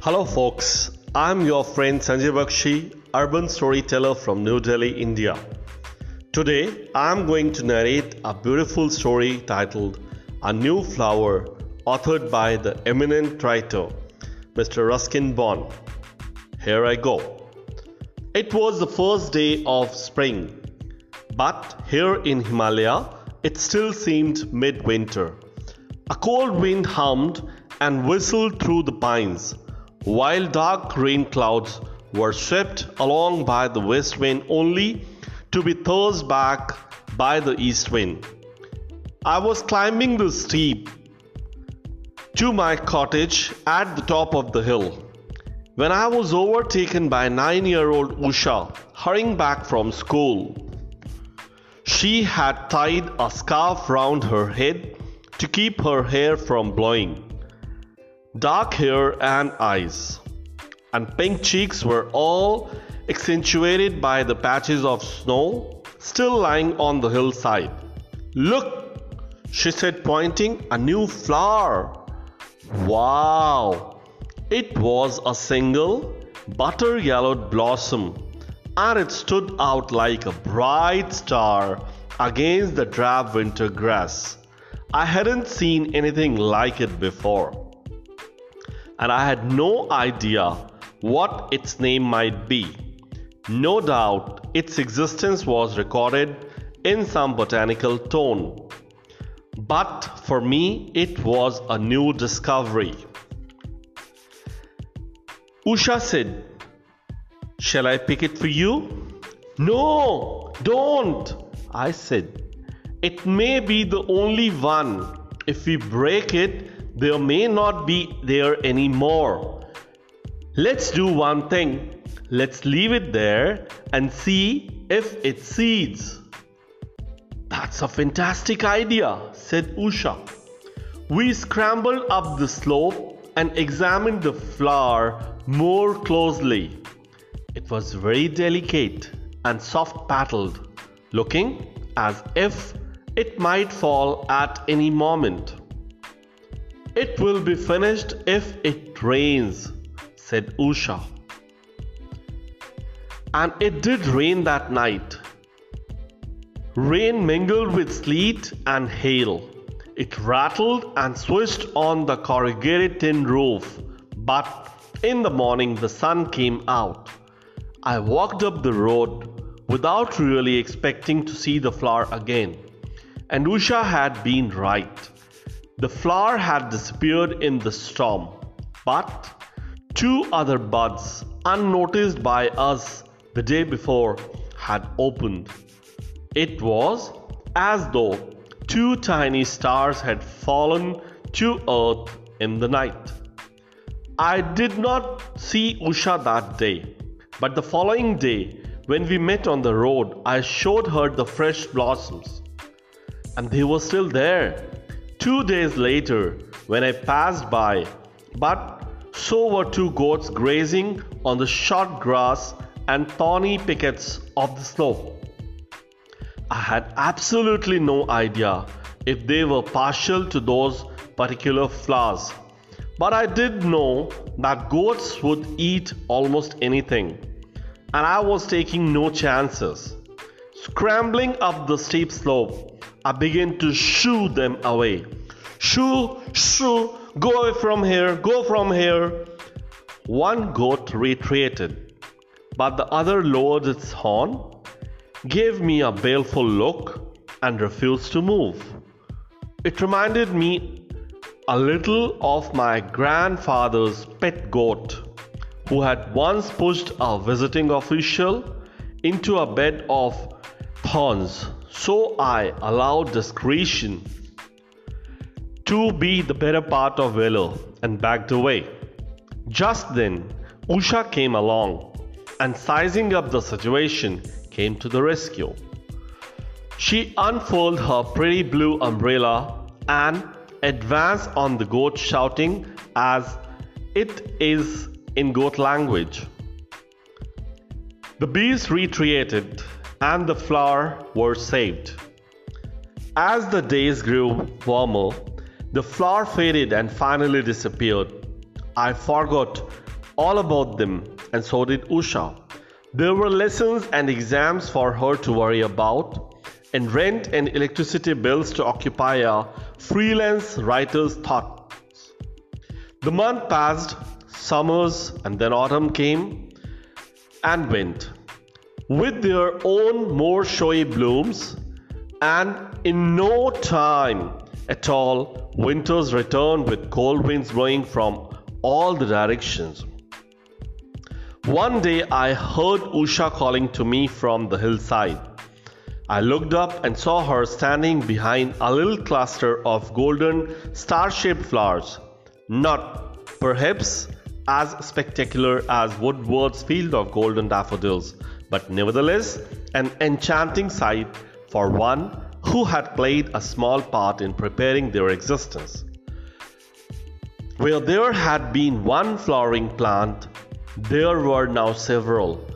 Hello, folks. I'm your friend Sanjay Bakshi, urban storyteller from New Delhi, India. Today, I'm going to narrate a beautiful story titled A New Flower, authored by the eminent writer, Mr. Ruskin Bond. Here I go. It was the first day of spring, but here in Himalaya, it still seemed midwinter. A cold wind hummed and whistled through the pines while dark rain clouds were swept along by the west wind only to be tossed back by the east wind. I was climbing the steep to my cottage at the top of the hill when I was overtaken by nine year old Usha hurrying back from school. She had tied a scarf round her head to keep her hair from blowing dark hair and eyes, and pink cheeks were all accentuated by the patches of snow still lying on the hillside. Look, she said, pointing, a new flower. Wow! It was a single butter yellowed blossom, and it stood out like a bright star against the drab winter grass. I hadn't seen anything like it before and I had no idea what its name might be. No doubt its existence was recorded in some botanical tome. But for me, it was a new discovery. Usha said, Shall I pick it for you? No, don't, I said. It may be the only one. If we break it, there may not be there anymore. Let's do one thing. Let's leave it there and see if it seeds. That's a fantastic idea, said Usha. We scrambled up the slope and examined the flower more closely. It was very delicate and soft petaled, looking as if it might fall at any moment. It will be finished if it rains, said Usha. And it did rain that night. Rain mingled with sleet and hail. It rattled and swished on the corrugated tin roof, but in the morning the sun came out. I walked up the road without really expecting to see the flower again, and Usha had been right. The flower had disappeared in the storm, but two other buds, unnoticed by us the day before, had opened. It was as though two tiny stars had fallen to earth in the night. I did not see Usha that day, but the following day, when we met on the road, I showed her the fresh blossoms. And they were still there, Two days later, when I passed by, but so were two goats grazing on the short grass and thorny pickets of the slope. I had absolutely no idea if they were partial to those particular flowers, but I did know that goats would eat almost anything, and I was taking no chances. Scrambling up the steep slope, I began to shoo them away. Shoo, shoo, go away from here, go from here. One goat retreated, but the other lowered its horn, gave me a baleful look, and refused to move. It reminded me a little of my grandfather's pet goat, who had once pushed a visiting official into a bed of thorns so I allowed discretion to be the better part of valor and backed away. Just then, Usha came along and, sizing up the situation, came to the rescue. She unfurled her pretty blue umbrella and advanced on the goat, shouting as it is in goat language. The bees retreated and the flower were saved. As the days grew warmer, the flower faded and finally disappeared. I forgot all about them, and so did Usha. There were lessons and exams for her to worry about, and rent and electricity bills to occupy a freelance writer's thoughts. The month passed, summers, and then autumn came and went with their own more showy blooms, and in no time at all, winters returned with cold winds blowing from all the directions. One day I heard Usha calling to me from the hillside. I looked up and saw her standing behind a little cluster of golden star shaped flowers, not perhaps as spectacular as Wordsworth's field of golden daffodils, but nevertheless an enchanting sight for one who had played a small part in preparing their existence. Where there had been one flowering plant, there were now several.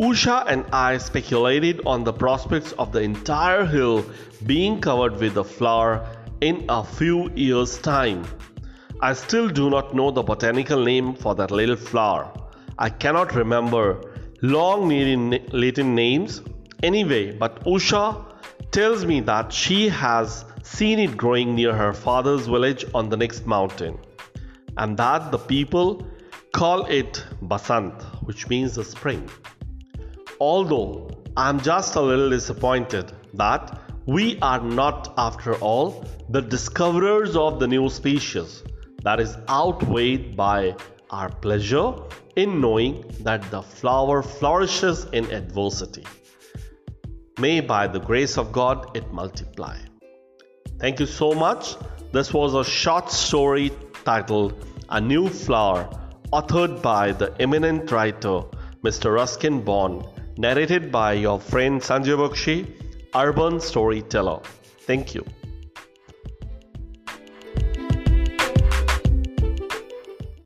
Usha and I speculated on the prospects of the entire hill being covered with a flower in a few years' time. I still do not know the botanical name for that little flower. I cannot remember long Latin names anyway, but Usha tells me that she has seen it growing near her father's village on the next mountain, and that the people call it Basant, which means the spring. Although I'm just a little disappointed that we are not, after all, the discoverers of the new species, that is outweighed by our pleasure in knowing that the flower flourishes in adversity. May by the grace of God it multiply. Thank you so much. This was a short story titled A New Flower authored by the eminent writer Mr. Ruskin Bond, narrated by your friend Sanjay Bakshi, urban storyteller. Thank you.